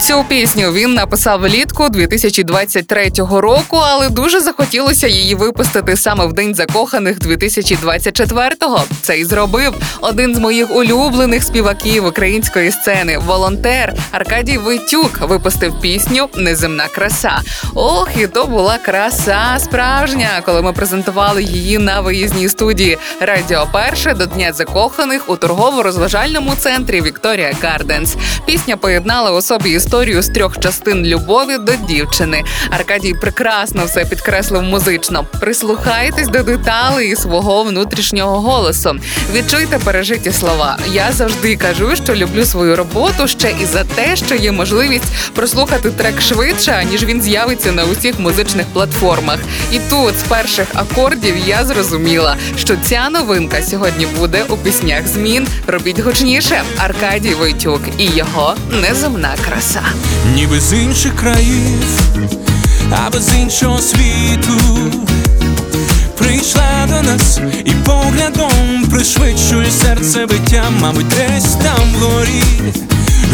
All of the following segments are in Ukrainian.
Цю пісню він написав влітку 2023 року, але дуже захотілося її випустити саме в день закоханих 2024-го. Це й зробив один з моїх улюблених співаків української сцени. Волонтер Аркадій Войтюк випустив пісню Неземна краса. Ох, і то була краса справжня, коли ми презентували її на виїзній студії Радіо Перше до Дня закоханих у торгово-розважальному центрі Вікторія Гарденс. Пісня поєднала у собі історію з трьох частин любові до дівчини. Аркадій прекрасно все підкреслив музично. Прислухайтесь до деталей свого внутрішнього голосу. Відчуйте пережиті слова. Я завжди кажу, що люблю свою роботу ще і за те, що є можливість прослухати трек швидше, ніж він з'явиться на усіх музичних платформах. І тут з перших акордів я зрозуміла, що ця новинка сьогодні буде у піснях змін. Робіть гучніше. Аркадій Войтюк і його неземна краса. Ніби з інших країв, або з іншого світу. Прийшла до нас і поглядом пришвидшує серце биття, мабуть, десь там вгорі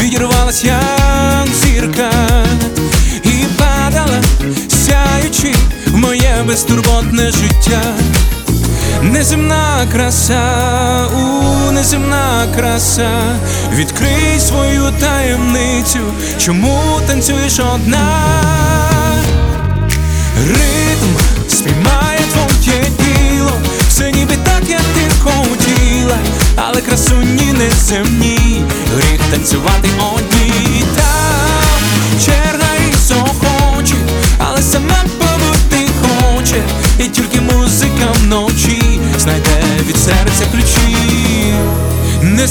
відірвалась як зірка і падала, сяючи в моє безтурботне життя. Неземна краса, у неземна краса, відкрий свою таємницю, чому танцюєш одна? Ритм спіймає твоє тіло, все ніби так, як ти хотіла, але красуні неземні,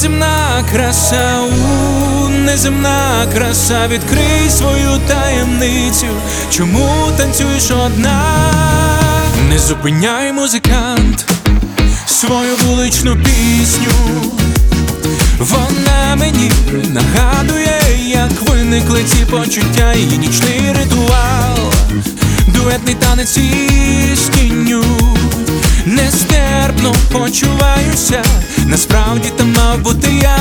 Неземна краса, у неземна краса, відкрий свою таємницю, чому танцюєш одна? Не зупиняй музикант свою вуличну пісню. Вона мені нагадує, як виникли ці почуття і нічний ритуал, дуетний танець із тінню. Нестерпно почуваюся, насправді мав бути я.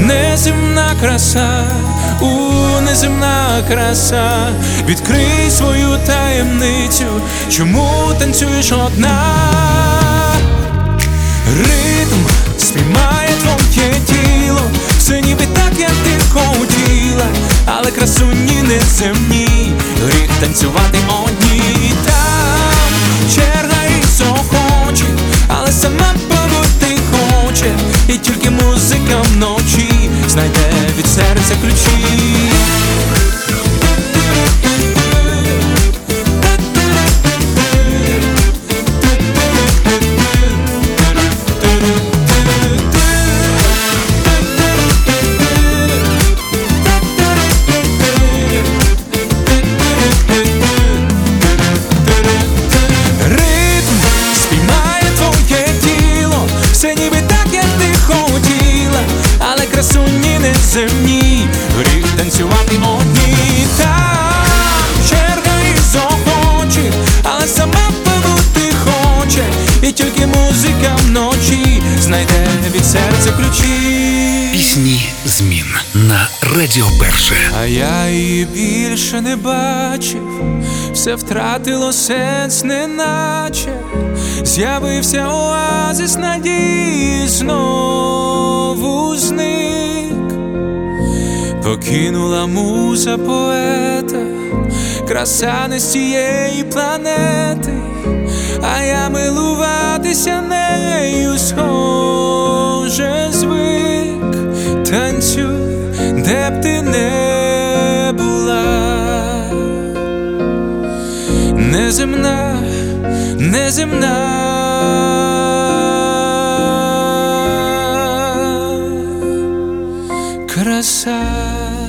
Неземна краса, у неземна краса, відкрий свою таємницю, чому танцюєш одна? Ритм спіймає твоє тіло, все ніби так, як ти хотіла, але красуні неземні, гріх танцювати і тільки музика вночі неземні, гріх танцювати одні там черга із охочих, але сама побути хоче, і тільки музика вночі знайде від серця ключі. Пісні змін на Радіо Перше. А я її більше не бачив, все втратило сенс, неначе. З'явився оазис надії, знову зник, покинула муза поета, краса не з цієї планети, а я милуватися нею схоже звик, танцюй, де б ти не була, неземна, неземна. side